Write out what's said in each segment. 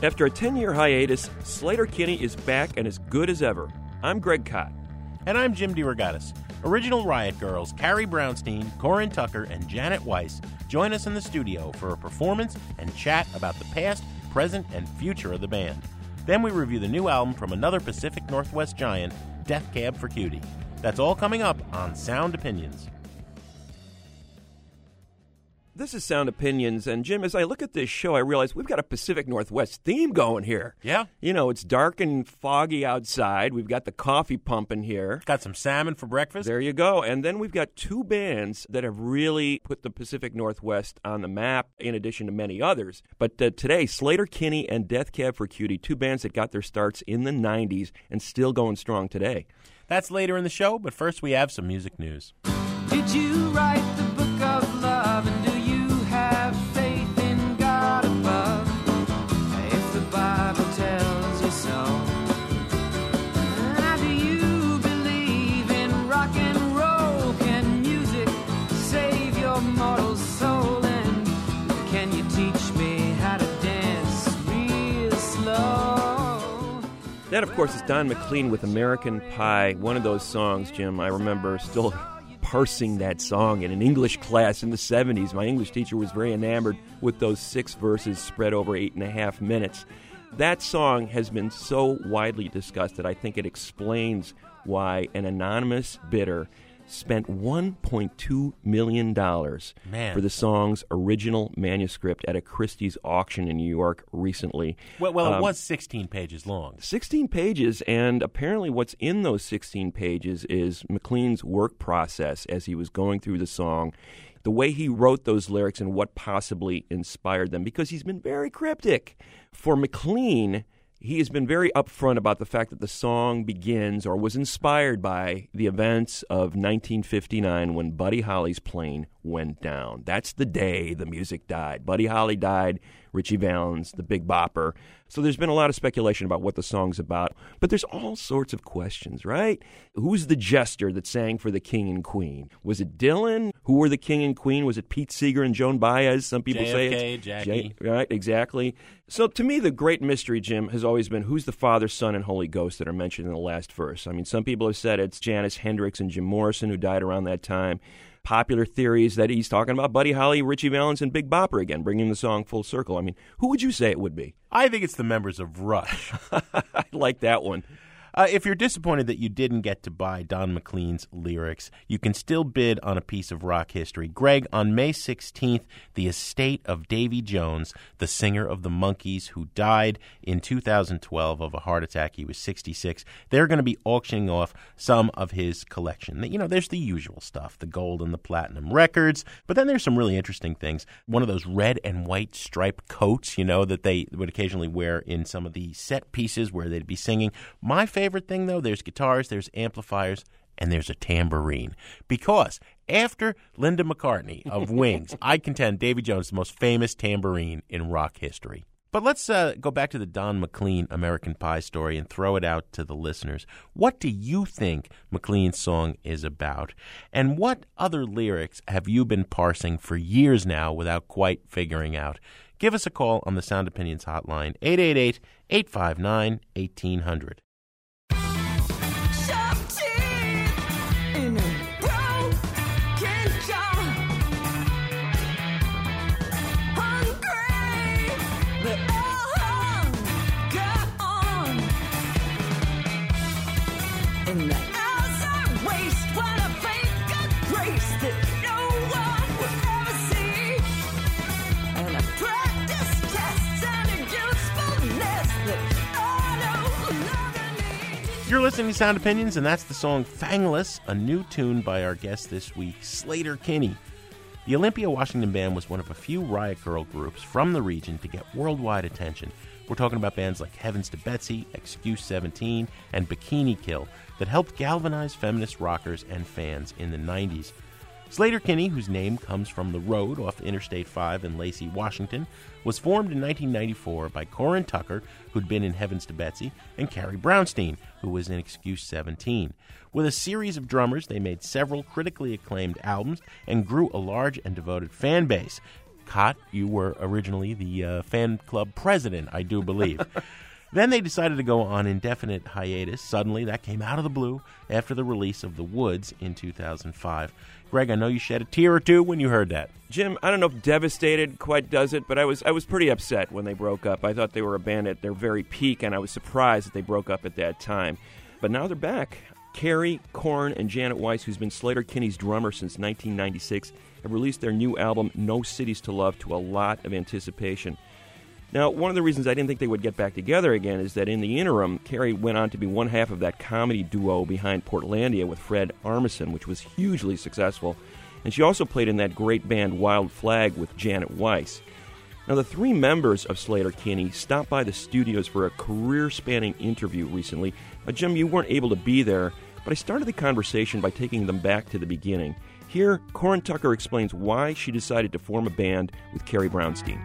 After a 10 year hiatus, Slater Kinney is back and as good as ever. I'm Greg Kot. And I'm Jim DeRogatis. Original Riot Grrrls Carrie Brownstein, Corin Tucker, and Janet Weiss join us in the studio for a performance and chat about the past, present, and future of the band. Then we review the new album from another Pacific Northwest giant, Death Cab for Cutie. That's all coming up on Sound Opinions. This is Sound Opinions, and Jim, as I look at this show, I realize we've got a Pacific Northwest theme going here. Yeah. You know, it's dark and foggy outside. We've got the coffee pumping here. Got some salmon for breakfast? There you go. And then we've got two bands that have really put the Pacific Northwest on the map, in addition to many others. But uh, today, Sleater-Kinney and Death Cab for Cutie, two bands that got their starts in the 90s and still going strong today. That's later in the show, but first we have some music news. Did you write the That, of course, is Don McLean with American Pie, one of those songs, Jim, I remember still parsing that song in an English class in the 70s. My English teacher was very enamored with those six verses spread over eight and a half minutes. That song has been so widely discussed that I think it explains why an anonymous bidder spent $1.2 million Man. for the song's original manuscript at a Christie's auction in New York recently. Well, well it Um, was 16 pages long. 16 pages, and apparently, what's in those 16 pages is McLean's work process as he was going through the song, the way he wrote those lyrics, and what possibly inspired them, because he's been very cryptic. For McLean, he has been very upfront about the fact that the song begins or was inspired by the events of 1959 when Buddy Holly's plane went down. That's the day the music died. Buddy Holly died, Ritchie Valens, the Big Bopper. So there's been a lot of speculation about what the song's about, but there's all sorts of questions, right? Who's the jester that sang for the king and queen? Was it Dylan? Who were the king and queen? Was it Pete Seeger and Joan Baez? Some people say it's Jackie. right, exactly. So to me, the great mystery, Jim, has always been who's the Father, Son, and Holy Ghost that are mentioned in the last verse. I mean, some people have said it's Janice Hendricks and Jim Morrison who died around that time. Popular theories that he's talking about Buddy Holly, Ritchie Valens, and Big Bopper again, bringing the song full circle. I mean, who would you say it would be? I think it's the members of Rush. I like that one. Uh, if you're disappointed that you didn't get to buy Don McLean's lyrics, you can still bid on a piece of rock history. Greg, on May 16th, the estate of Davy Jones, the singer of the Monkees, who died in 2012 of a heart attack, he was 66, they're going to be auctioning off some of his collection. You know, there's the usual stuff, the gold and the platinum records, but then there's some really interesting things. One of those red and white striped coats, you know, that they would occasionally wear in some of the set pieces where they'd be singing. My favorite thing, though, there's guitars, there's amplifiers, and there's a tambourine. Because after Linda McCartney of Wings, I contend Davy Jones is the most famous tambourine in rock history. But let's uh, go back to the Don McLean American Pie story and throw it out to the listeners. What do you think McLean's song is about? And what other lyrics have you been parsing for years now without quite figuring out? Give us a call on the Sound Opinions hotline, 888 859 1800. You're listening to Sound Opinions, and that's the song Fangless, a new tune by our guest this week, Sleater-Kinney. The Olympia Washington Band was one of a few Riot Grrrl groups from the region to get worldwide attention. We're talking about bands like Heavens to Betsy, Excuse 17, and Bikini Kill that helped galvanize feminist rockers and fans in the 90s. Sleater-Kinney, whose name comes from the road off Interstate 5 in Lacey, Washington, was formed in 1994 by Corin Tucker, who'd been in Heavens to Betsy, and Carrie Brownstein, who was in Excuse 17. With a series of drummers, they made several critically acclaimed albums and grew a large and devoted fan base. Kot, you were originally the uh, fan club president, I do believe. Then they decided to go on indefinite hiatus. Suddenly, that came out of the blue after the release of The Woods in 2005. Greg, I know you shed a tear or two when you heard that. Jim, I don't know if devastated quite does it, but I was I was pretty upset when they broke up. I thought they were a band at their very peak, and I was surprised that they broke up at that time. But now they're back. Carrie, Corin, and Janet Weiss, who's been Sleater-Kinney's drummer since 1996, have released their new album, No Cities to Love, to a lot of anticipation. Now, one of the reasons I didn't think they would get back together again is that in the interim, Carrie went on to be one half of that comedy duo behind Portlandia with Fred Armisen, which was hugely successful. And she also played in that great band Wild Flag with Janet Weiss. Now, the three members of Sleater-Kinney stopped by the studios for a career spanning interview recently. Uh, Jim, you weren't able to be there, but I started the conversation by taking them back to the beginning. Here, Corin Tucker explains why she decided to form a band with Carrie Brownstein.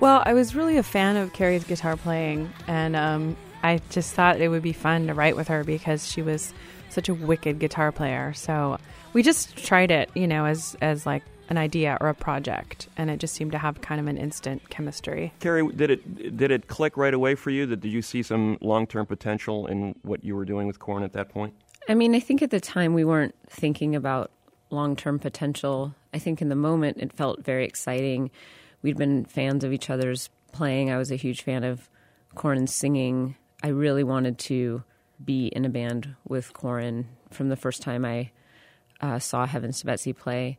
Well, I was really a fan of Carrie's guitar playing, and um, I just thought it would be fun to write with her because she was such a wicked guitar player. So we just tried it, you know, as as like an idea or a project, and it just seemed to have kind of an instant chemistry. Carrie, did it did it click right away for you? That did you see some long term potential in what you were doing with Corin at that point? I mean, I think at the time we weren't thinking about long term potential. I think in the moment it felt very exciting. We'd been fans of each other's playing. I was a huge fan of Corin's singing. I really wanted to be in a band with Corin from the first time I uh, saw Heavens to Betsy play.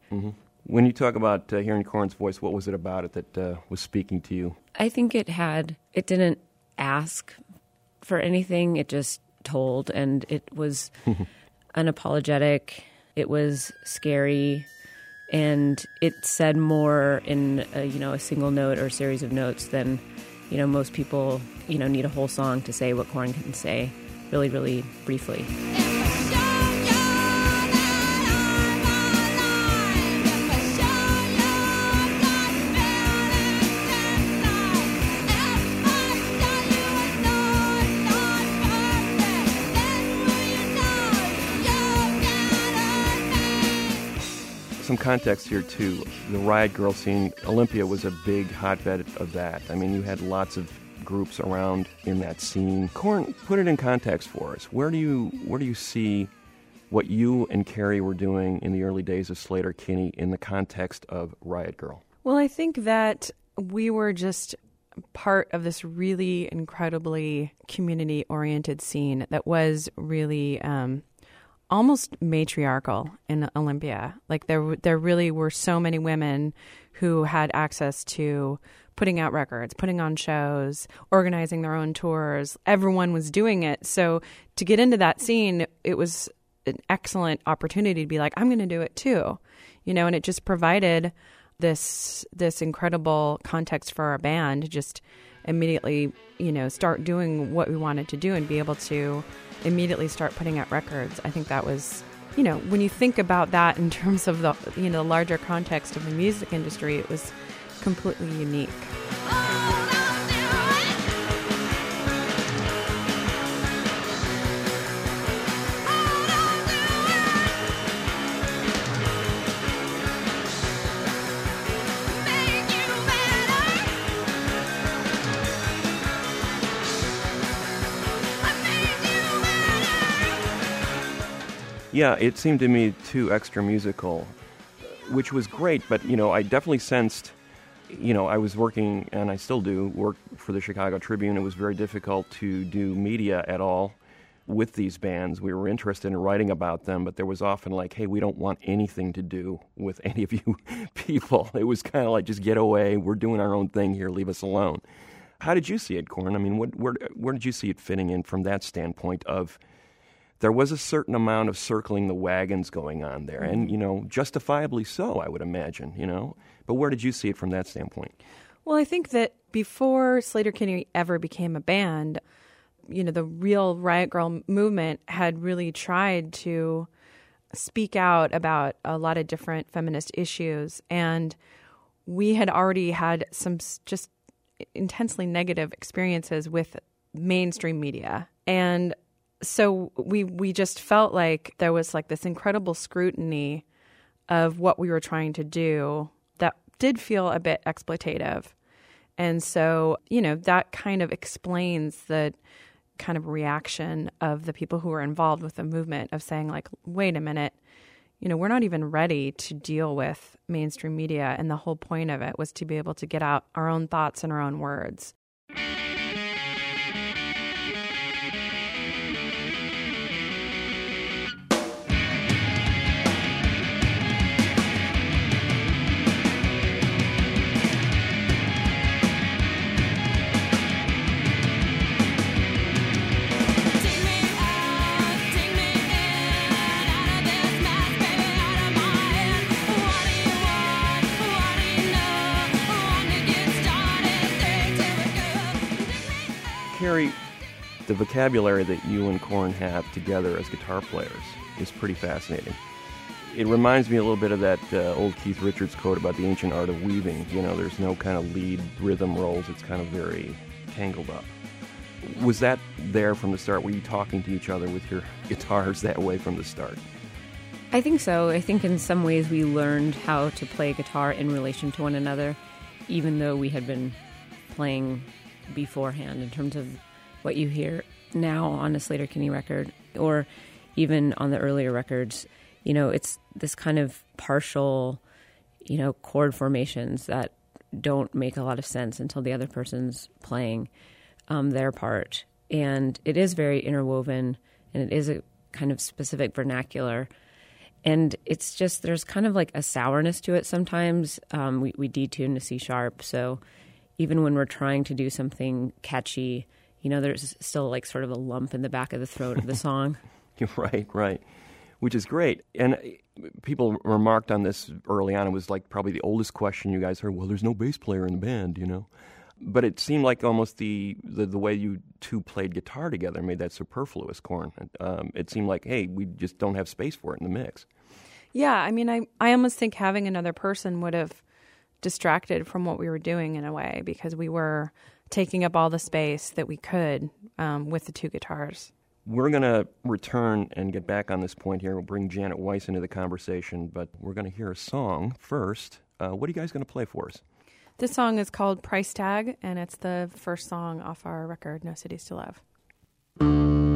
When you talk about uh, hearing Corin's voice, what was it about it that uh, was speaking to you? I think it had, it didn't ask for anything, it just told, and it was unapologetic. It was scary, and it said more in a, you know a single note or a series of notes than you know most people you know need a whole song to say what Corin can say, really, really briefly. Context here too. The Riot Grrrl scene, Olympia was a big hotbed of that. I mean, you had lots of groups around in that scene. Corin, put it in context for us. Where do you where do you see what you and Carrie were doing in the early days of Sleater-Kinney in the context of Riot Grrrl? Well, I think that we were just part of this really incredibly community oriented scene that was really um, almost matriarchal in Olympia. Like there, there really were so many women who had access to putting out records, putting on shows, organizing their own tours. Everyone was doing it. So to get into that scene, it was an excellent opportunity to be like, I'm going to do it too, you know. And it just provided this this incredible context for our band just immediately, you know, start doing what we wanted to do and be able to immediately start putting out records. I think that was, you know, when you think about that in terms of the you know the larger context of the music industry, it was completely unique. Yeah, it seemed to me too extra musical, which was great. But you know, I definitely sensed, you know, I was working and I still do work for the Chicago Tribune. It was very difficult to do media at all with these bands. We were interested in writing about them, but there was often like, "Hey, we don't want anything to do with any of you people." It was kind of like, "Just get away. We're doing our own thing here. Leave us alone." How did you see it, Corin? I mean, what, where where did you see it fitting in from that standpoint of there was a certain amount of circling the wagons going on there, and mm. you know, justifiably so, I would imagine. You know, but where did you see it from that standpoint? Well, I think that before Sleater-Kinney ever became a band, you know, the real Riot Grrrl movement had really tried to speak out about a lot of different feminist issues. And we had already had some just intensely negative experiences with mainstream media. And so we we just felt like there was like this incredible scrutiny of what we were trying to do that did feel a bit exploitative. And so, you know, that kind of explains the kind of reaction of the people who were involved with the movement of saying, like, wait a minute, you know, we're not even ready to deal with mainstream media. And the whole point of it was to be able to get out our own thoughts and our own words. Vocabulary that you and Corin have together as guitar players is pretty fascinating. It reminds me a little bit of that uh, old Keith Richards quote about the ancient art of weaving. You know, there's no kind of lead rhythm rolls, it's kind of very tangled up. Was that there from the start? Were you talking to each other with your guitars that way from the start? I think so. I think in some ways we learned how to play guitar in relation to one another, even though we had been playing beforehand in terms of what you hear now on a Sleater-Kinney record or even on the earlier records. You know, it's this kind of partial, you know, chord formations that don't make a lot of sense until the other person's playing um, their part. And it is very interwoven and it is a kind of specific vernacular. And it's just, there's kind of like a sourness to it sometimes. Um, we, we detune to C sharp. So even when we're trying to do something catchy, you know, there's still like sort of a lump in the back of the throat of the song. right, right. Which is great. And uh, people remarked on this early on. It was like probably the oldest question you guys heard. Well, there's no bass player in the band, you know. But it seemed like almost the, the, the way you two played guitar together made that superfluous, Corin. Um, it seemed like, hey, we just don't have space for it in the mix. Yeah, I mean, I, I almost think having another person would have distracted from what we were doing in a way because we were taking up all the space that we could um, with the two guitars. We're going to return and get back on this point here. We'll bring Janet Weiss into the conversation, but we're going to hear a song first. Uh, what are you guys going to play for us? This song is called Price Tag, and it's the first song off our record, No Cities to Love.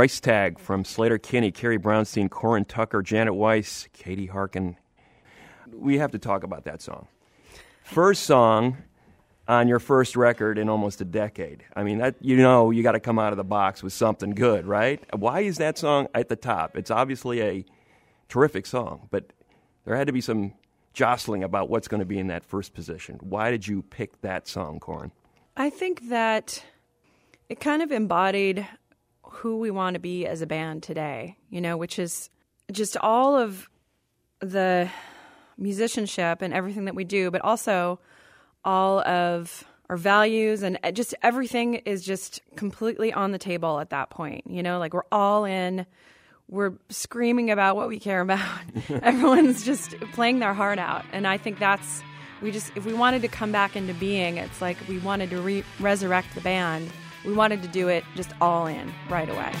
Price tag from Sleater-Kinney, Carrie Brownstein, Corin Tucker, Janet Weiss, Katie Harkin. We have to talk about that song. First song on your first record in almost a decade. I mean, that you know you got to come out of the box with something good, right? Why is that song at the top? It's obviously a terrific song, but there had to be some jostling about what's going to be in that first position. Why did you pick that song, Corin? I think that it kind of embodied who we want to be as a band today, you know, which is just all of the musicianship and everything that we do, but also all of our values and uh, just everything is just completely on the table at that point. You know, like we're all in, we're screaming about what we care about. Everyone's just playing their heart out. And I think that's, we just, if we wanted to come back into being, it's like we wanted to re- resurrect the band. We wanted to do it just all in right away.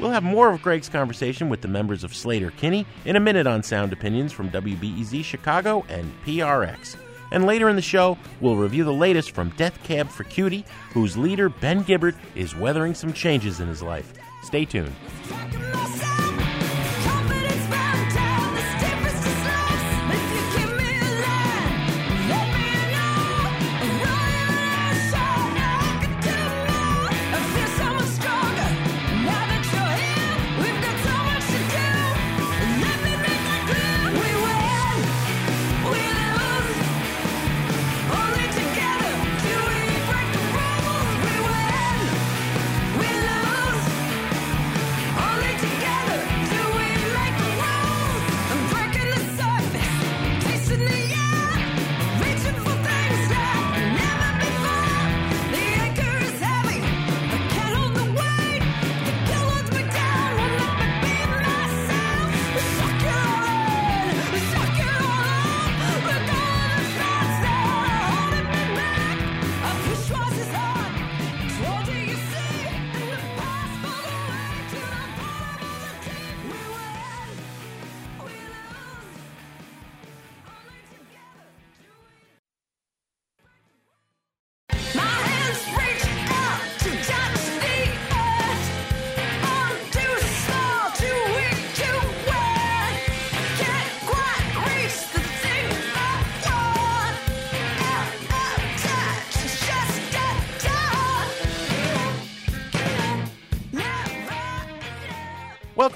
We'll have more of Greg's conversation with the members of Sleater-Kinney in a minute on Sound Opinions from WBEZ Chicago and PRX. And later in the show, we'll review the latest from Death Cab for Cutie, whose leader, Ben Gibbard, is weathering some changes in his life. Stay tuned.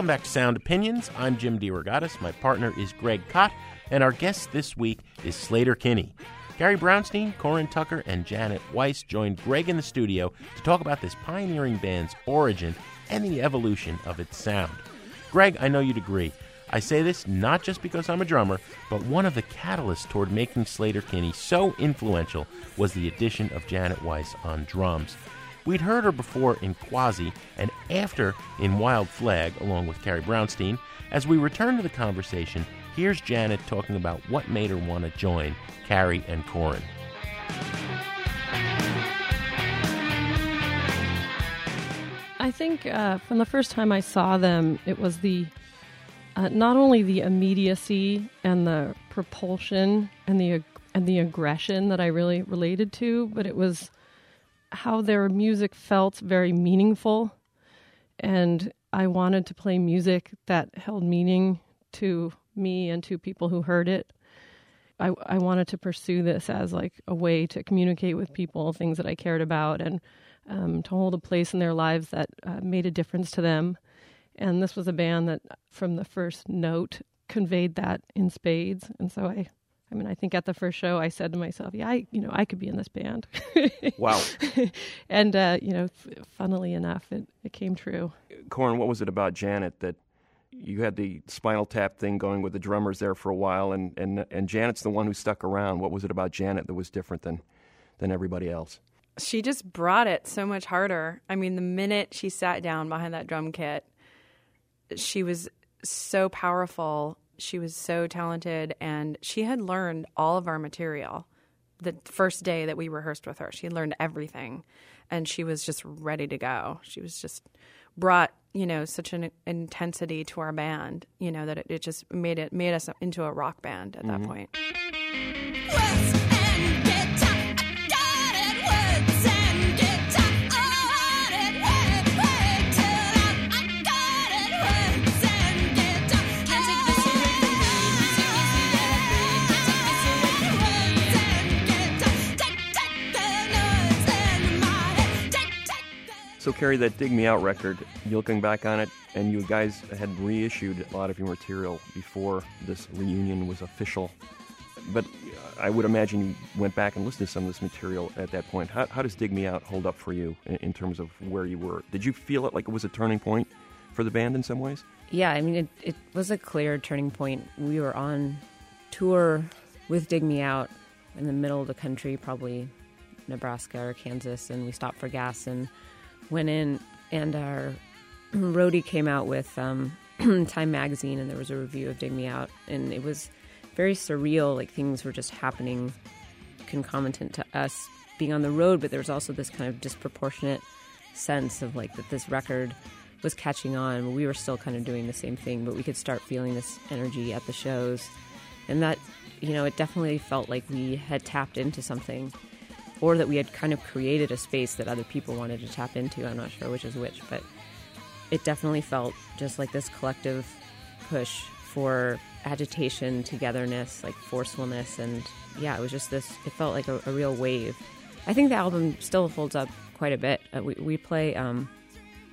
Back to Sound Opinions. I'm Jim DeRogatis. My partner is Greg Kot, and our guest this week is Slater Kinney. Carrie Brownstein, Corin Tucker, and Janet Weiss joined Greg in the studio to talk about this pioneering band's origin and the evolution of its sound. Greg, I know you'd agree. I say this not just because I'm a drummer, but one of the catalysts toward making Sleater-Kinney so influential was the addition of Janet Weiss on drums. We'd heard her before in Quasi and after in Wild Flag, along with Carrie Brownstein. As we return to the conversation, here's Janet talking about what made her want to join Carrie and Corin. I think uh, from the first time I saw them, it was the uh, not only the immediacy and the propulsion and the and the aggression that I really related to, but it was how their music felt very meaningful, and I wanted to play music that held meaning to me and to people who heard it. I, I wanted to pursue this as like a way to communicate with people things that I cared about and um, to hold a place in their lives that uh, made a difference to them. And this was a band that, from the first note, conveyed that in spades. And so I, I mean, I think at the first show, I said to myself, "Yeah, I, you know, I could be in this band." Wow. and uh, you know, f- funnily enough, it, it came true. Corin, what was it about Janet that you had the Spinal Tap thing going with the drummers there for a while, and, and and Janet's the one who stuck around. What was it about Janet that was different than than everybody else? she just brought it so much harder. I mean, the minute she sat down behind that drum kit, she was so powerful. She was so talented, and she had learned all of our material the first day that we rehearsed with her. She had learned everything, and she was just ready to go. She was just brought, you know, such an intensity to our band, you know, that it, it just made it made us into a rock band at that mm-hmm. point. Words So, Carrie, that Dig Me Out record, you looking back on it, and you guys had reissued a lot of your material before this reunion was official. But I would imagine you went back and listened to some of this material at that point. How, how does Dig Me Out hold up for you in, in terms of where you were? Did you feel it like it was a turning point for the band in some ways? Yeah, I mean, it, it was a clear turning point. We were on tour with Dig Me Out in the middle of the country, probably Nebraska or Kansas, and we stopped for gas and went in, and our roadie came out with um, Time Magazine, and there was a review of Dig Me Out, and it was very surreal. Like things were just happening concomitant to us being on the road, but there was also this kind of disproportionate sense of like that this record was catching on. We were still kind of doing the same thing, but we could start feeling this energy at the shows. And that, you know, it definitely felt like we had tapped into something or that we had kind of created a space that other people wanted to tap into. I'm not sure which is which, but it definitely felt just like this collective push for agitation, togetherness, like forcefulness. And yeah, it was just this, it felt like a, a real wave. I think the album still holds up quite a bit. Uh, we, we play um,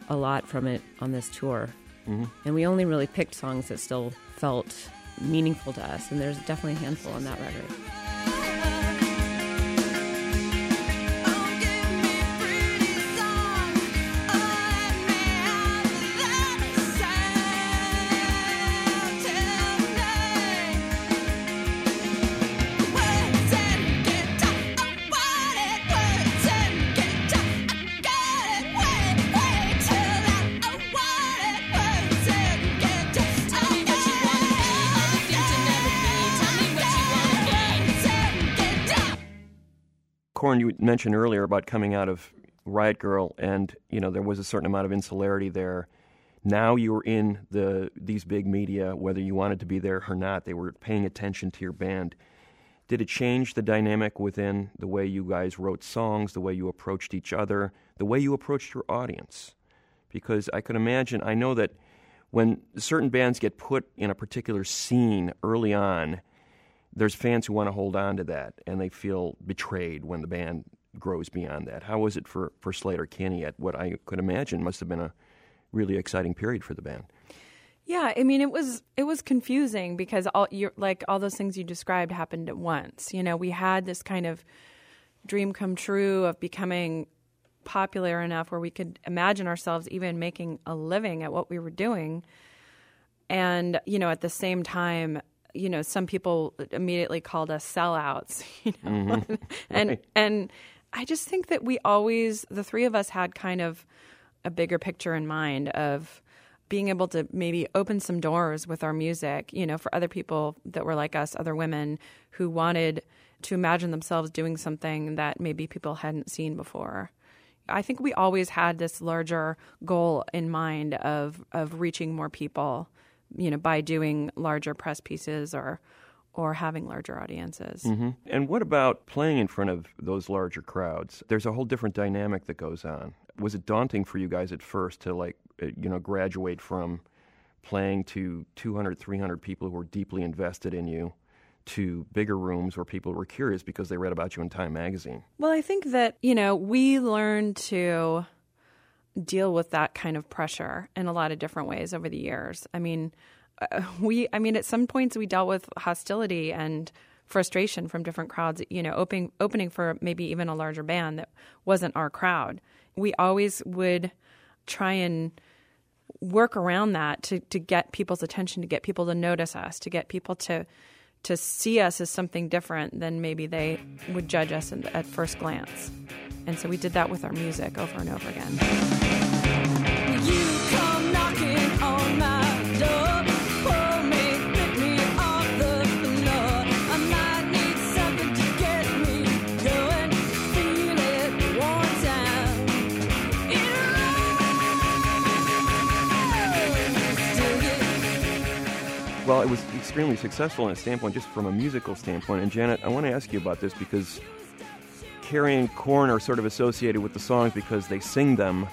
a lot from it on this tour. And we only really picked songs that still felt meaningful to us. And there's definitely a handful on that record. Corin, you mentioned earlier about coming out of Riot Grrrl, and you know there was a certain amount of insularity there. Now you were in the these big media, whether you wanted to be there or not, they were paying attention to your band. Did it change the dynamic within the way you guys wrote songs, the way you approached each other, the way you approached your audience? Because I could imagine, I know that when certain bands get put in a particular scene early on, there's fans who want to hold on to that and they feel betrayed when the band grows beyond that. How was it for, for Sleater-Kinney at what I could imagine must have been a really exciting period for the band? Yeah, I mean it was it was confusing because all you like all those things you described happened at once. You know, we had this kind of dream come true of becoming popular enough where we could imagine ourselves even making a living at what we were doing. And, you know, at the same time, you know, some people immediately called us sellouts, you know. Mm-hmm. and Right. and I just think that we always the three of us had kind of a bigger picture in mind of being able to maybe open some doors with our music, you know, for other people that were like us, other women who wanted to imagine themselves doing something that maybe people hadn't seen before. I think we always had this larger goal in mind of of reaching more people, you know, by doing larger press pieces or or having larger audiences. And what about playing in front of those larger crowds? There's a whole different dynamic that goes on. Was it daunting for you guys at first to like, uh, you know, graduate from playing to 200, 300 people who were deeply invested in you to bigger rooms where people were curious because they read about you in Time magazine? Well, I think that, you know, we learned to deal with that kind of pressure in a lot of different ways over the years. I mean, uh, we I mean at some points we dealt with hostility and frustration from different crowds, you know, opening opening for maybe even a larger band that wasn't our crowd. We always would try and work around that to to get people's attention, to get people to notice us, to get people to to see us as something different than maybe they would judge us at first glance. And so we did that with our music over and over again. Well, it was extremely successful in a standpoint, just from a musical standpoint. And Janet, I want to ask you about this because Carrie and Corin are sort of associated with the songs because they sing them,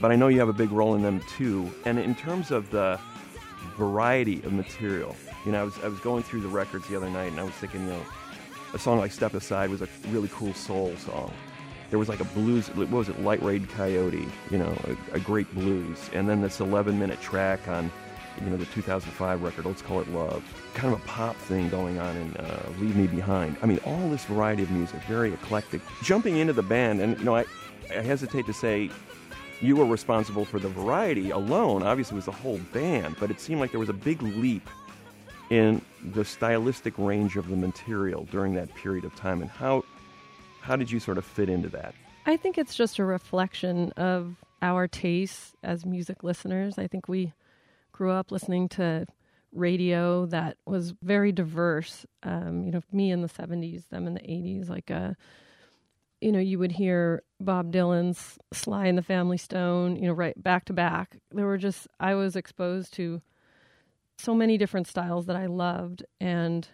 but I know you have a big role in them too. And in terms of the variety of material, you know, I was I was going through the records the other night, and I was thinking, you know, a song like "Step Aside" was a really cool soul song. there was like a blues. What was it? Light Rail Coyote. You know, a, a great blues, and then this 11 minute track on, you know, the 2005 record. Let's call it Love. Kind of a pop thing going on in uh, Leave Me Behind. I mean, all this variety of music, very eclectic. Jumping into the band, and you know, I, I hesitate to say you were responsible for the variety alone. Obviously, it was the whole band, but it seemed like there was a big leap in the stylistic range of the material during that period of time. And how how did you sort of fit into that? I think it's just a reflection of our tastes as music listeners. I think we grew up listening to radio that was very diverse. Um, you know, me in the 70s, them in the 80s, like uh you know, you would hear Bob Dylan's Sly and the Family Stone, you know, right back to back. There were just I was exposed to so many different styles that I loved and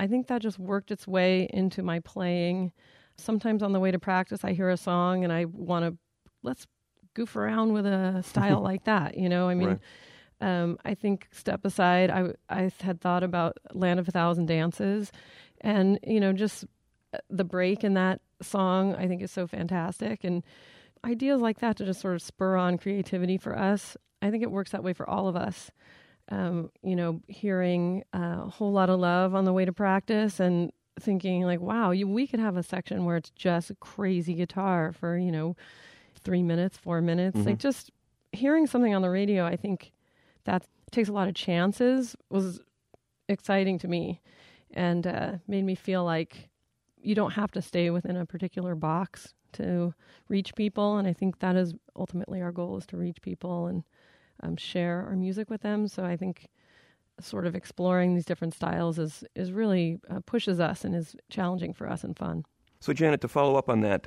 I think that just worked its way into my playing. Sometimes on the way to practice I hear a song and I want to let's goof around with a style like that, you know? I mean, Right. um, I think step aside, I I had thought about Land of a Thousand Dances, and you know just uh, the break in that song I think is so fantastic, and ideas like that to just sort of spur on creativity for us. I think it works that way for all of us. Um, you know, hearing uh, a whole lot of love on the way to practice and thinking like, wow, you, we could have a section where it's just crazy guitar for you know three minutes, four minutes, like just hearing something on the radio. I think that takes a lot of chances was exciting to me and uh, made me feel like you don't have to stay within a particular box to reach people and i think that is ultimately our goal is to reach people and um, share our music with them so i think sort of exploring these different styles is is really uh, pushes us and is challenging for us and fun So, Janet, to follow up on that,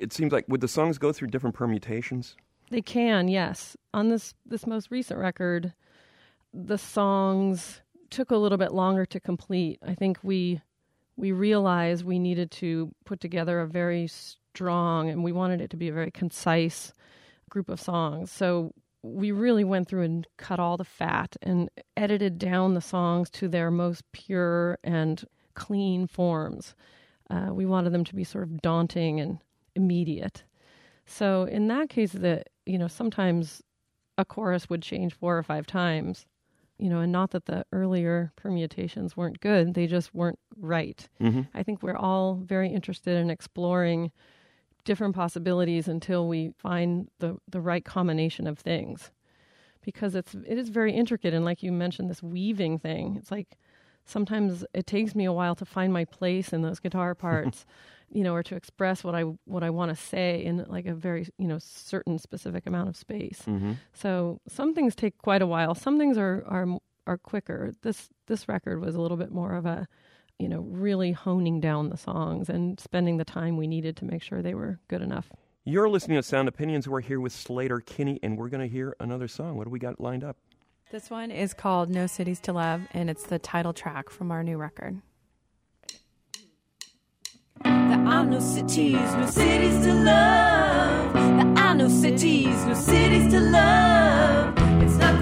it seems like would the songs go through different permutations? They can, yes. On this this most recent record, the songs took a little bit longer to complete. I think we we realized we needed to put together a very strong and we wanted it to be a very concise group of songs. So we really went through and cut all the fat and edited down the songs to their most pure and clean forms. Uh, we wanted them to be sort of daunting and immediate. So in that case, the you know sometimes a chorus would change four or five times, you know, and not that the earlier permutations weren't good; they just weren't right. Mm-hmm. I think we're all very interested in exploring different possibilities until we find the the right combination of things, because it's it is very intricate and like you mentioned, this weaving thing. It's like sometimes it takes me a while to find my place in those guitar parts you know or to express what i what i want to say in like a very you know certain specific amount of space mm-hmm. so some things take quite a while some things are are are quicker this this record was a little bit more of a you know really honing down the songs and spending the time we needed to make sure they were good enough You're listening to Sound Opinions. We're here with Sleater-Kinney, and we're going to hear another song. What do we got lined up? This one is called No Cities to Love, and it's the title track from our new record. There are no cities, no cities to love. There are no cities, no cities to love. It's not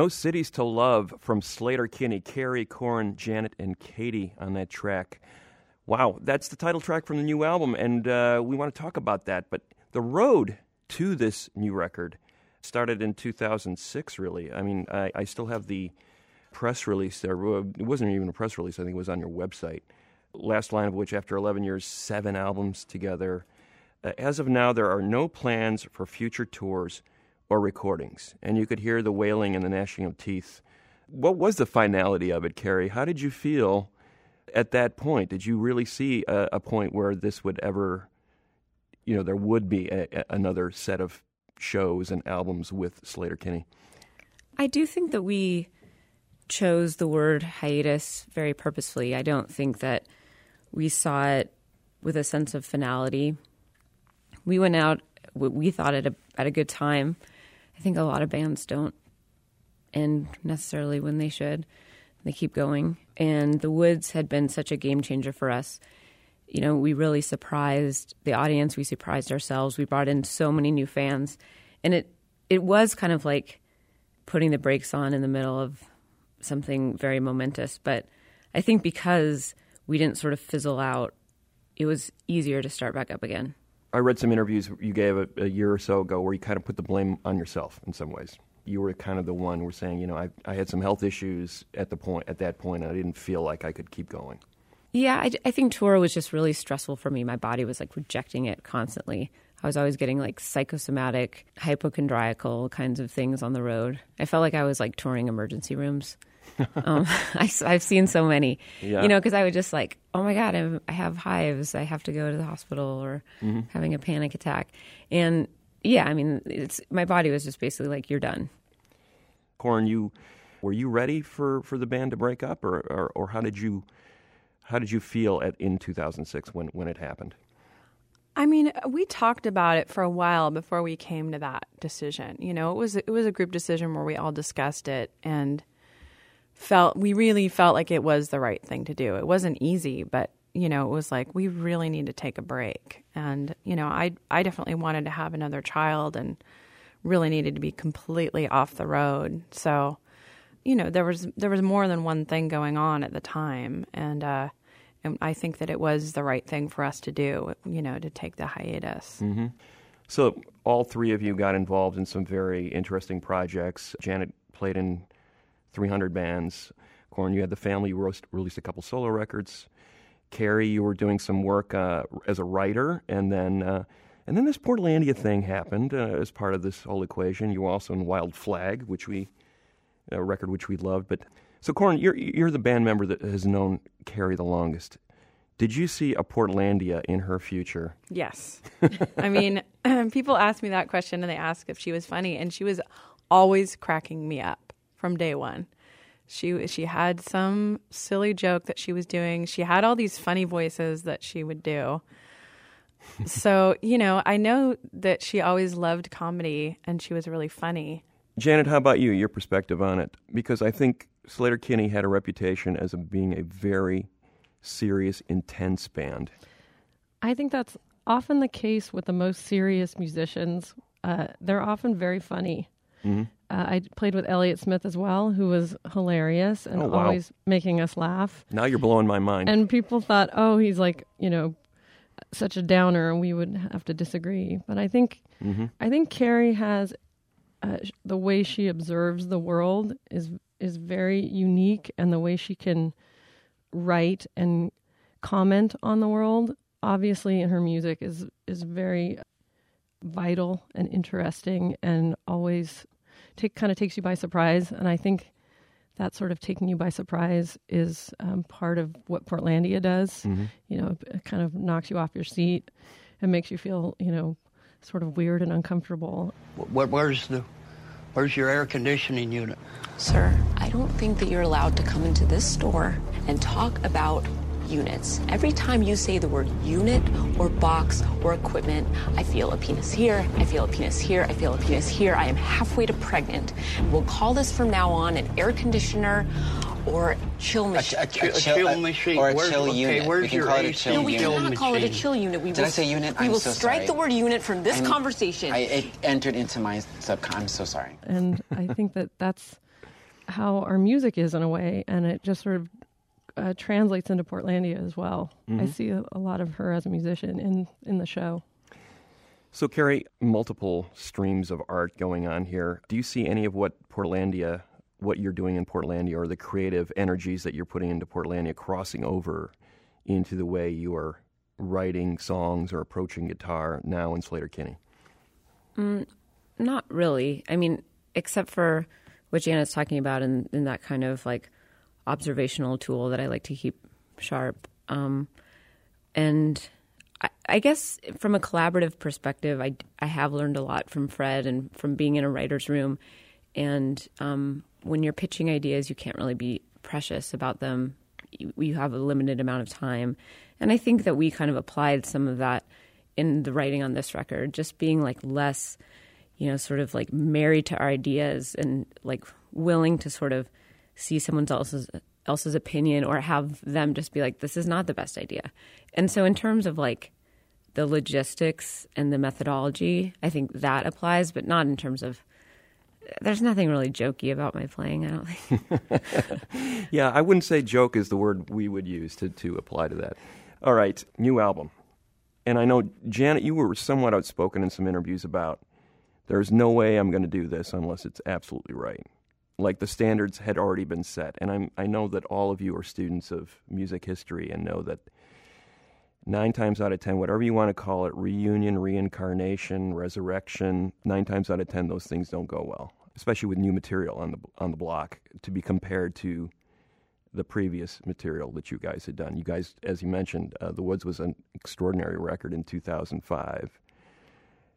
No Cities to Love from Sleater-Kinney, Carrie, Corin, Janet, and Katie on that track. Wow, that's the title track from the new album, and uh, we want to talk about that. But the road to this new record started in 2006, really. I mean, I, I still have the press release there. It wasn't even a press release, I think it was on your website. Last line of which, after 11 years, seven albums together. Uh, as of now, there are no plans for future tours or recordings. And you could hear the wailing and the gnashing of teeth. What was the finality of it, Carrie? How did you feel at that point? Did you really see a, a point where this would ever, you know, there would be a, a- another set of shows and albums with Sleater-Kinney? I do think that we chose the word hiatus very purposefully. I don't think that we saw it with a sense of finality. We went out, we- thought at a, at a good time. I think a lot of bands don't end necessarily when they should. They keep going. And The Woods had been such a game changer for us. You know, we really surprised the audience, we surprised ourselves. We brought in so many new fans. And it it was kind of like putting the brakes on in the middle of something very momentous. But I think because we didn't sort of fizzle out, it was easier to start back up again. I read some interviews you gave a, a year or so ago where you kind of put the blame on yourself in some ways. You were kind of the one were saying, you know, I, I had some health issues at the point at that point, and I didn't feel like I could keep going. Yeah, I, I think tour was just really stressful for me. My body was like rejecting it constantly. I was always getting like psychosomatic, hypochondriacal kinds of things on the road. I felt like I was like touring emergency rooms. um, I, have seen so many, Yeah. you know, because I would just like, oh my God, I'm, I have hives. I have to go to the hospital or having a panic attack. And yeah, I mean, it's my body was just basically like, you're done. Corin, you were you ready for, for the band to break up, or, or, or how did you how did you feel at in 2006 when, when it happened? I mean, we talked about it for a while before we came to that decision. You know, it was it was a group decision where we all discussed it and felt we really felt like it was the right thing to do. It wasn't easy, but you know, it was like we really need to take a break. And you know, I I definitely wanted to have another child and really needed to be completely off the road. So, you know, there was there was more than one thing going on at the time, and uh, and I think that it was the right thing for us to do. You know, to take the hiatus. So all three of you got involved in some very interesting projects. Janet played in 300 bands. Corin, you had the family. You released a couple solo records. Carrie, you were doing some work uh, as a writer, and then uh, and then this Portlandia thing happened uh, as part of this whole equation. You were also in Wild Flag, which we a record which we loved. But so, Corin, you're you're the band member that has known Carrie the longest. Did you see a Portlandia in her future? Yes, I mean, people ask me that question and they ask if she was funny, and she was always cracking me up from day one. She she had some silly joke that she was doing. She had all these funny voices that she would do. so you know, I know that she always loved comedy, and she was really funny. Janet, how about you? Your perspective on it? Because I think Sleater-Kinney had a reputation as a, being a very serious, intense band. I think that's often the case with the most serious musicians. Uh, they're often very funny. Mm-hmm. Uh, I played with Elliott Smith as well, who was hilarious and Oh, wow. always making us laugh. Now you're blowing my mind. And people thought, oh, he's like, you know, such a downer, and we would have to disagree. But I think, I think Carrie has uh, the way she observes the world is is very unique, and the way she can write and comment on the world, obviously, in her music is is very vital and interesting, and always take kind of takes you by surprise. And I think that sort of taking you by surprise is um, part of what Portlandia does. You know, it kind of knocks you off your seat and makes you feel, you know, sort of weird and uncomfortable. Where, where's the, where's your air conditioning unit? Sir, I don't think that you're allowed to come into this store and talk about units. Every time you say the word unit or box or equipment, I feel a penis here, I feel a penis here, I feel a penis here. I am halfway to pregnant. We'll call this from now on an air conditioner or chill machine. A, chi- a chill, machine. or a Where's- chill okay, unit. Where's We can your call it a AC chill no, we unit. cannot call it a chill unit. We Did will, I say unit? We I'm will so strike sorry. the word unit from this I'm- conversation. I, it entered into my subcon. I'm so sorry. And I think that that's how our music is in a way, and it just sort of uh, translates into Portlandia as well. I Mhm. see a, a lot of her as a musician in in the show. So, Carrie, multiple streams of art going on here. Do you see any of what Portlandia, what you're doing in Portlandia, or the creative energies that you're putting into Portlandia crossing over into the way you are writing songs or approaching guitar now in Sleater-Kinney? Mm, not really. I mean, except for what Janet's talking about in, in that kind of like observational tool that I like to keep sharp. Um, and I, I guess from a collaborative perspective, I, I have learned a lot from Fred and from being in a writer's room. And um, when you're pitching ideas, you can't really be precious about them. You, you have a limited amount of time. And I think that we kind of applied some of that in the writing on this record, just being like less, you know, sort of like married to our ideas and like willing to sort of see someone else's else's opinion or have them just be like, this is not the best idea. And so in terms of like the logistics and the methodology, I think that applies, but not in terms of there's nothing really jokey about my playing, I don't think. yeah, I wouldn't say joke is the word we would use to, to apply to that. All right, new album. And I know, Janet, you were somewhat outspoken in some interviews about there's no way I'm going to do this unless it's absolutely right. Like the standards had already been set. And I'm, I know that all of you are students of music history and know that nine times out of ten, whatever you want to call it, reunion, reincarnation, resurrection, nine times out of ten, those things don't go well, especially with new material on the on the block to be compared to the previous material that you guys had done. You guys, as you mentioned, uh, The Woods was an extraordinary record in 2005.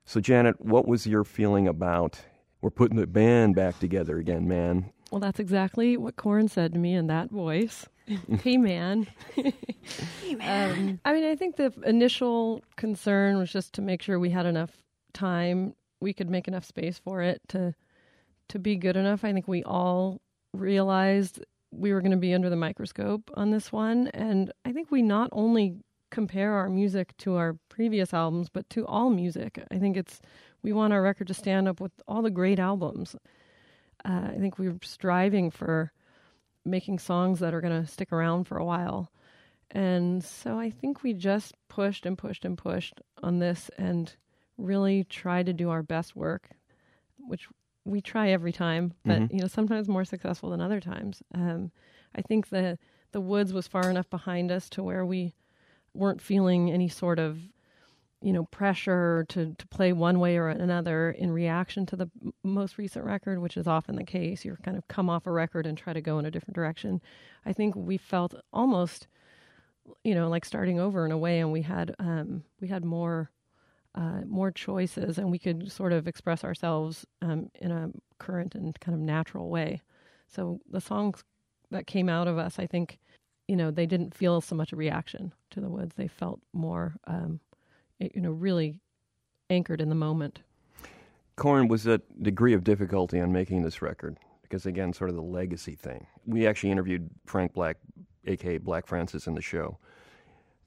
So, Janet, what was your feeling about we're putting the band back together again, man? Well, that's exactly what Corin said to me in that voice. hey, man. hey, man. Um, I mean, I think the initial concern was just to make sure we had enough time, we could make enough space for it to to be good enough. I think we all realized we were going to be under the microscope on this one, and I think we not only compare our music to our previous albums, but to all music. I think it's we want our record to stand up with all the great albums. Uh, I think we we're striving for making songs that are going to stick around for a while. And so I think we just pushed and pushed and pushed on this and really tried to do our best work, which we try every time, but Mhm. you know, sometimes more successful than other times. Um, I think the the woods was far enough behind us to where we weren't feeling any sort of you know pressure to to play one way or another in reaction to the most recent record which is often the case. You're kind of come off a record and try to go in a different direction. I think we felt almost you know like starting over in a way and we had um we had more uh, more choices and we could sort of express ourselves um, in a current and kind of natural way. So the songs that came out of us i think you know they didn't feel so much a reaction to the woods. They felt more um, you know really anchored in the moment Corin, was a degree of difficulty on making this record because, again, sort of the legacy thing. We actually interviewed Frank Black, aka Black Francis, in the show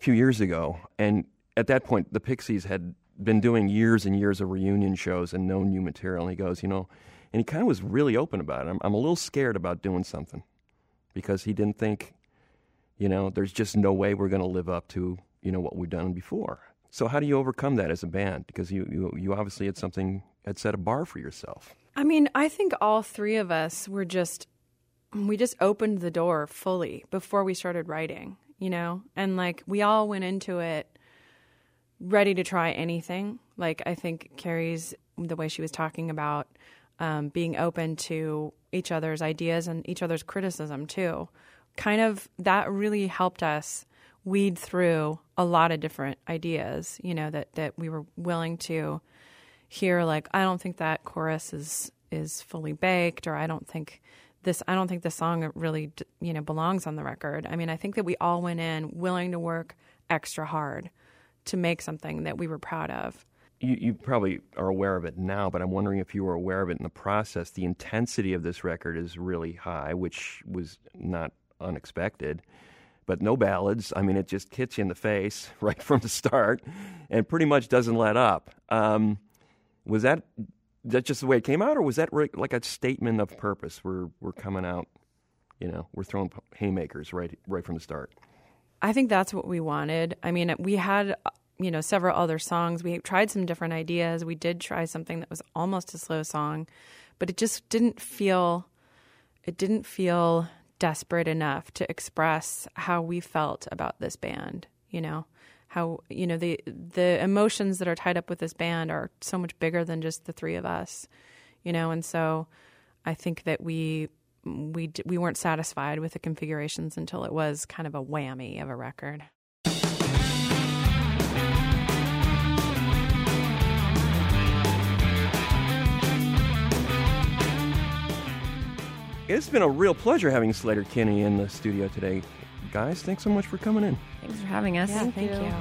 a few years ago, and at that point, the Pixies had been doing years and years of reunion shows and no new material. And he goes, you know, and he kind of was really open about it. I'm, I'm a little scared about doing something because he didn't think, you know, there's just no way we're going to live up to, you know, what we've done before. So how do you overcome that as a band? Because you, you, you obviously had something, had set a bar for yourself. I mean, I think all three of us were just we just opened the door fully before we started writing, you know? And like we all went into it ready to try anything. Like I think Carrie's the way she was talking about um, being open to each other's ideas and each other's criticism too. Kind of that really helped us weed through a lot of different ideas, you know, that, that we were willing to hear like I don't think that chorus is is fully baked or I don't think this I don't think the song really you know belongs on the record. I mean, I think that we all went in willing to work extra hard to make something that we were proud of. You, you probably are aware of it now, but I'm wondering if you were aware of it in the process. The intensity of this record is really high, which was not unexpected. But no ballads. I mean, it just hits you in the face right from the start and pretty much doesn't let up. Um, was that that just the way it came out, or was that re- like a statement of purpose? We're we're coming out, you know, we're throwing haymakers right right from the start. I think that's what we wanted. I mean, we had, you know, several other songs. We tried some different ideas. We did try something that was almost a slow song, but it just didn't feel it didn't feel desperate enough to express how we felt about this band, you know. How, you know, the the emotions that are tied up with this band are so much bigger than just the three of us, you know, and so I think that we we we weren't satisfied with the configurations until it was kind of a whammy of a record. It's been a real pleasure having Sleater-Kinney in the studio today, guys. Thanks so much for coming in. Thanks for having us. Yeah, thank you.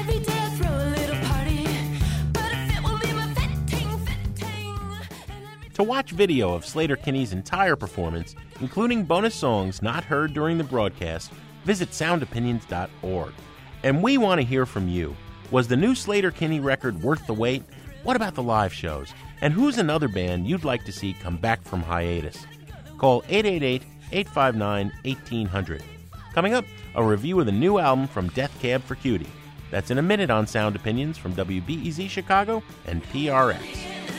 Every day I throw a little party, but if it will leave a fitting, fitting. To watch video of Sleater-Kinney's entire performance, including bonus songs not heard during the broadcast, visit soundopinions.org. And we want to hear from you. Was the new Sleater-Kinney record worth the wait? What about the live shows? And who's another band you'd like to see come back from hiatus? Call 888 859 1800. Coming up, a review of the new album from Death Cab for Cutie. That's in a minute on Sound Opinions from WBEZ Chicago and PRX.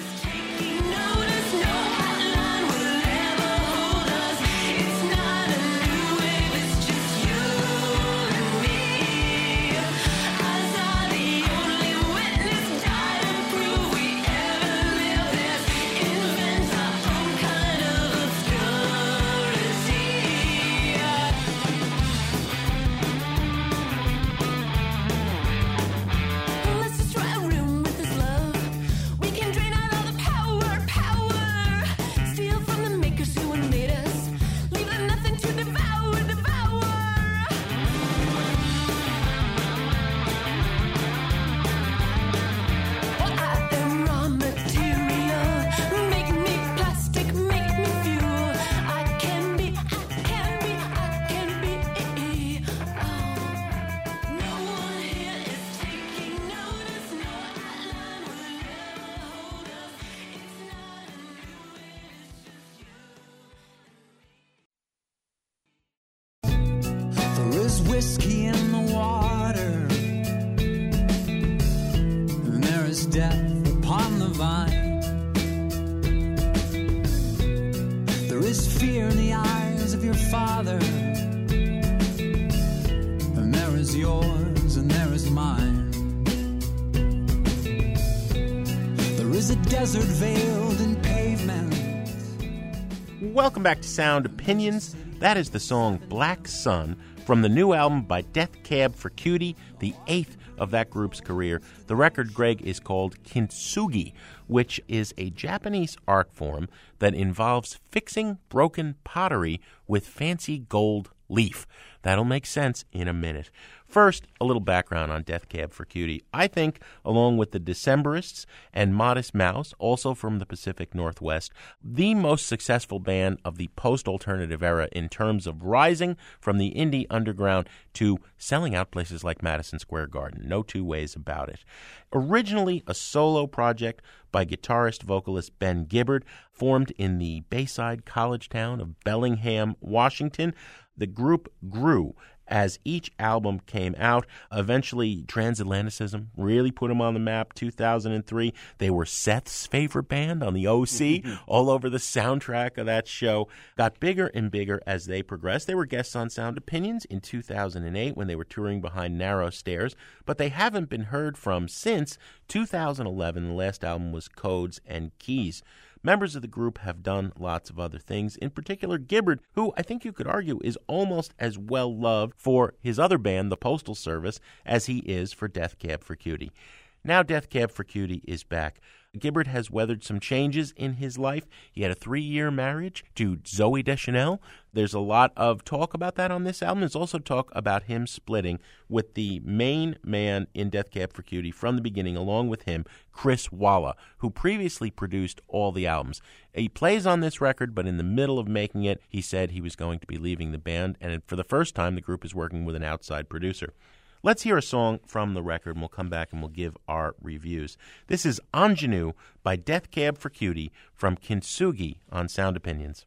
Welcome back to Sound Opinions. That is the song Black Sun from the new album by Death Cab for Cutie, the eighth of that group's career. The record, Greg, is called Kintsugi, which is a Japanese art form that involves fixing broken pottery with fancy gold leaf. That'll make sense in a minute. First, a little background on Death Cab for Cutie. I think, along with the Decemberists and Modest Mouse, also from the Pacific Northwest, the most successful band of the post alternative era in terms of rising from the indie underground to selling out places like Madison Square Garden. No two ways about it. Originally a solo project by guitarist vocalist Ben Gibbard, formed in the Bayside college town of Bellingham, Washington, the group grew as each album came out. Eventually, Transatlanticism really put them on the map. 2003, they were Seth's favorite band on the OC, all over the soundtrack of that show. Got bigger and bigger as they progressed. They were guests on Sound Opinions in 2008 when they were touring behind Narrow Stairs, but they haven't been heard from since 2011. The last album was Codes and Keys. Members of the group have done lots of other things, in particular Gibbard, who I think you could argue is almost as well loved for his other band, the Postal Service, as he is for Death Cab for Cutie. Now Death Cab for Cutie is back. Gibbard has weathered some changes in his life. He had a three year marriage to Zooey Deschanel. There's a lot of talk about that on this album. There's also talk about him splitting with the main man in Death Cab for Cutie from the beginning, along with him, Chris Walla, who previously produced all the albums. He plays on this record, but in the middle of making it, he said he was going to be leaving the band, and for the first time, the group is working with an outside producer. Let's hear a song from the record, and we'll come back and we'll give our reviews. This is Ingenue by Death Cab for Cutie from Kintsugi on Sound Opinions.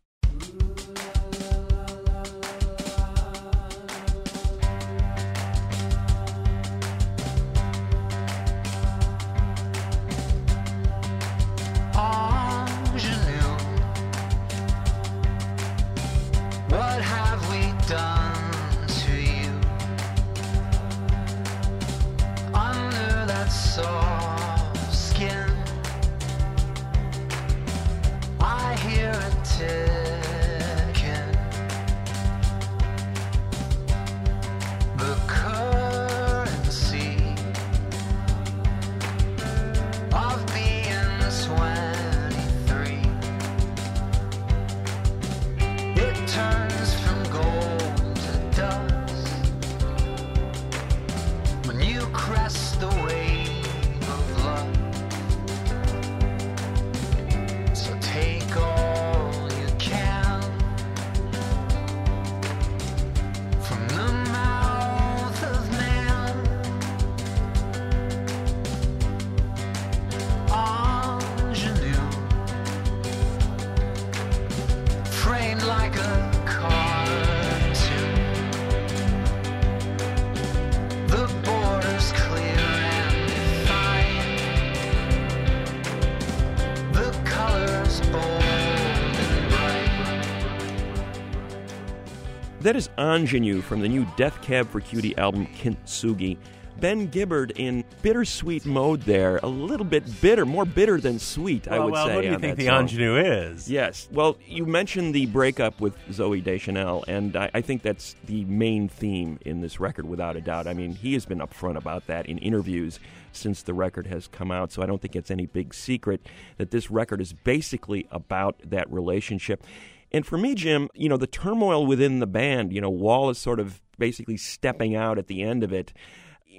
That is Ingenue from the new Death Cab for Cutie album Kintsugi. Ben Gibbard in bittersweet mode there, a little bit bitter, more bitter than sweet, I Well, would well, say. what do you think the song. ingenue is? Yes. Well, you mentioned the breakup with Zooey Deschanel, and I, I think that's the main theme in this record, without a doubt. I mean, he has been upfront about that in interviews since the record has come out, so I don't think it's any big secret that this record is basically about that relationship. And for me, Jim, you know, the turmoil within the band, you know, Walla's sort of basically stepping out at the end of it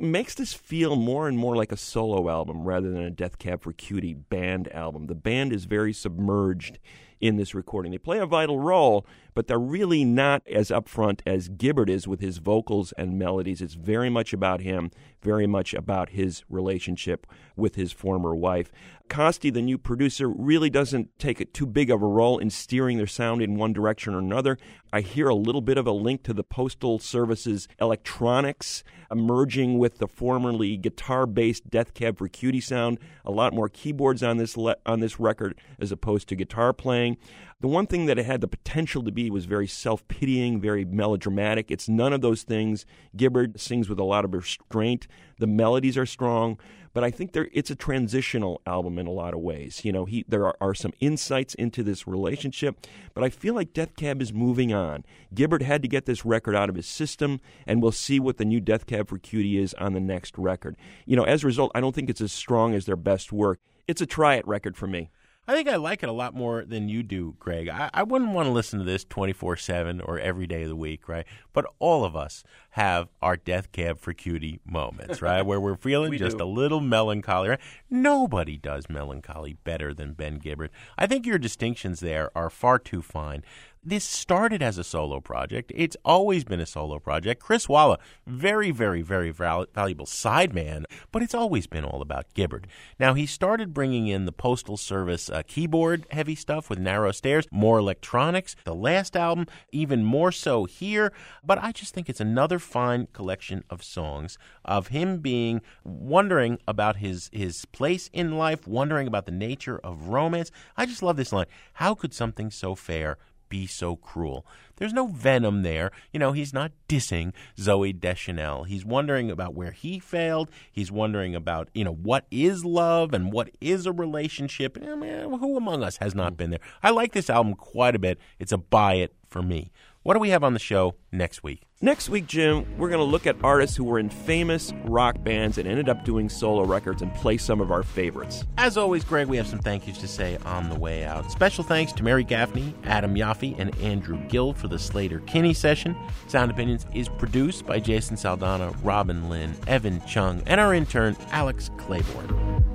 makes this feel more and more like a solo album rather than a Death Cab for Cutie band album. The band is very submerged in this recording. They play a vital role, but they're really not as upfront as Gibbard is with his vocals and melodies. It's very much about him, very much about his relationship with his former wife. Costey, the new producer, really doesn't take it too big of a role in steering their sound in one direction or another. I hear a little bit of a link to the Postal Service's electronics emerging with the formerly guitar-based Death Cab for Cutie sound. A lot more keyboards on this le- on this record as opposed to guitar playing. The one thing that it had the potential to be was very self-pitying, very melodramatic. It's none of those things. Gibbard sings with a lot of restraint. The melodies are strong, but I think there it's a transitional album in a lot of ways. You know, he there are, are some insights into this relationship, but I feel like Death Cab is moving on. Gibbard had to get this record out of his system, and we'll see what the new Death Cab for Cutie is on the next record. You know, as a result, I don't think it's as strong as their best work. It's a try it record for me. I think I like it a lot more than you do, Greg. I, I wouldn't want to listen to this 24 7 or every day of the week, right? But all of us have our death cab for cutie moments, right? Where we're feeling We just do. a little melancholy. Right? Nobody does melancholy better than Ben Gibbard. I think your distinctions there are far too fine. This started as a solo project. It's always been a solo project. Chris Walla, very, very, very val- valuable sideman, but it's always been all about Gibbard. Now, he started bringing in the Postal Service uh, keyboard heavy stuff with narrow stairs, more electronics. The last album, even more so here. But I just think it's another fine collection of songs of him being wondering about his, his place in life, wondering about the nature of romance. I just love this line How could something so fair be so cruel? There's no venom there. You know, he's not dissing Zooey Deschanel. He's wondering about where he failed. He's wondering about, you know, what is love and what is a relationship. I mean, eh, who among us has not been there? I like this album quite a bit. It's a buy it for me. What do we have on the show next week? Next week, Jim, we're going to look at artists who were in famous rock bands and ended up doing solo records and play some of our favorites. As always, Greg, we have some thank yous to say on the way out. Special thanks to Mary Gaffney, Adam Yaffe, and Andrew Gill for the Sleater-Kinney session. Sound Opinions is produced by Jason Saldanha, Robin Lynn, Evan Chung, and our intern, Alex Claiborne.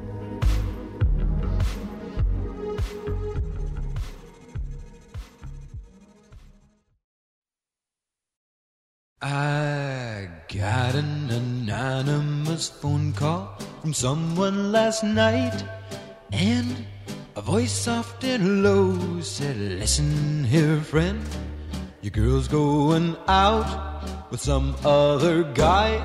I got an anonymous phone call from someone last night. And a voice soft and low said, Listen here, friend. Your girl's going out with some other guy.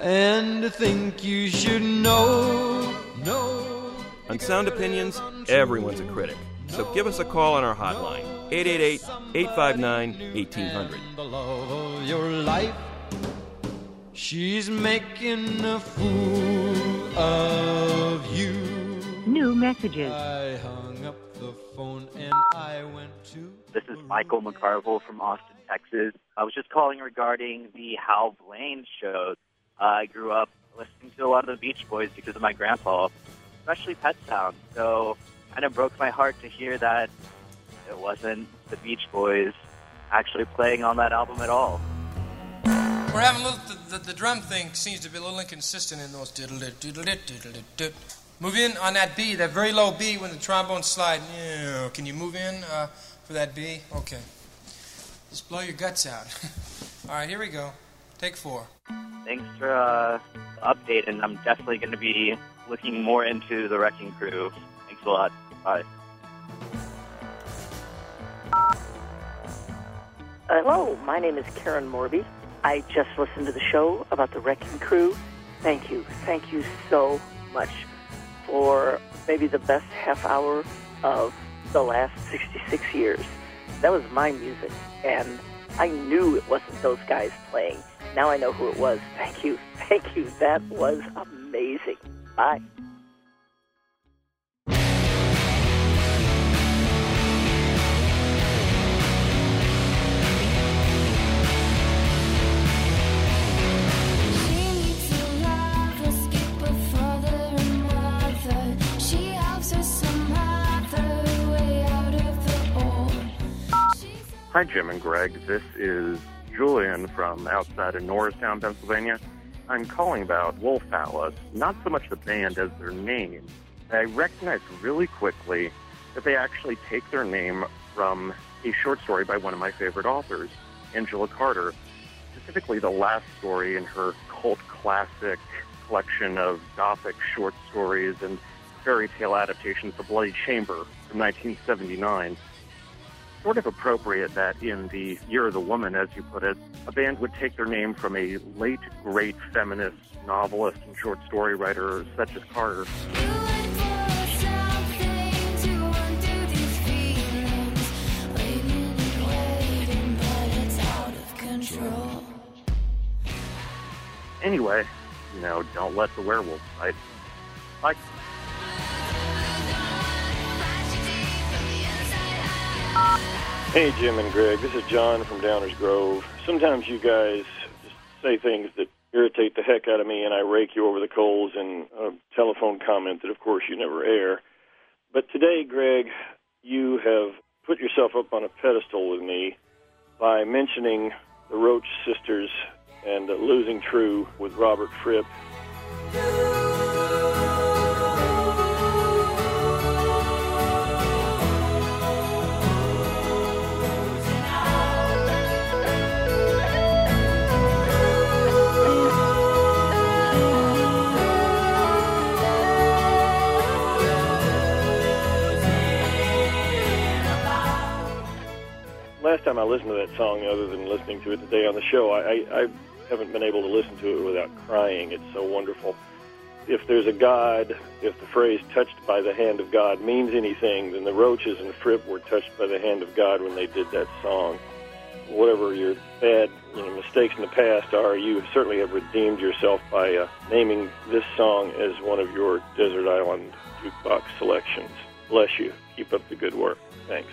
And I think you should know, know. On Sound Opinions, everyone's a critic. So give us a call on our hotline, 888 859 1800. love of your life. She's making a fool of you. New messages. I hung up the phone and I went to. This is Michael McCarville from Austin, Texas. I was just calling regarding the Hal Blaine shows. Uh, I grew up listening to a lot of the Beach Boys because of my grandpa, especially Pet Sound. So kind of broke my heart to hear that it wasn't the Beach Boys actually playing on that album at all. We're having a little. The, the, the drum thing seems to be a little inconsistent in those diddle diddle diddle dit. Move in on that B, that very low B when the trombone's sliding. Yeah, can you move in uh, for that B? Okay. Just blow your guts out. All right, here we go. Take four. Thanks for uh, the update, and I'm definitely going to be looking more into the Wrecking Crew. A lot. Bye. Uh, hello, my name is Karen Morby. I just listened to the show about the Wrecking Crew. Thank you. Thank you so much for maybe the best half hour of the last 66 years. That was my music, and I knew it wasn't those guys playing. Now I know who it was. Thank you. Thank you. That was amazing. Bye. Hi, Jim and Greg. This is Julian from outside of Norristown, Pennsylvania. I'm calling about Wolf Alice, not so much the band as their name. I recognized really quickly that they actually take their name from a short story by one of my favorite authors, Angela Carter, specifically the last story in her cult classic collection of gothic short stories and fairy tale adaptations, The Bloody Chamber from 1979 sort of appropriate that in the Year of the Woman, as you put it, a band would take their name from a late great feminist novelist and short story writer such as Carter. Anyway, you know, don't let the werewolves bite. Bye. Hey, Jim and Greg. This is John from Downers Grove. Sometimes you guys say things that irritate the heck out of me, and I rake you over the coals in a telephone comment that, of course, you never air. But today, Greg, you have put yourself up on a pedestal with me by mentioning the Roach sisters and uh, losing true with Robert Fripp. Last time I listened to that song, other than listening to it today on the show, I, I, I haven't been able to listen to it without crying. It's so wonderful. If there's a God, if the phrase touched by the hand of God means anything, then the Roaches and Fripp were touched by the hand of God when they did that song. Whatever your bad you know, mistakes in the past are, you certainly have redeemed yourself by uh, naming this song as one of your Desert Island jukebox selections. Bless you. Keep up the good work. Thanks.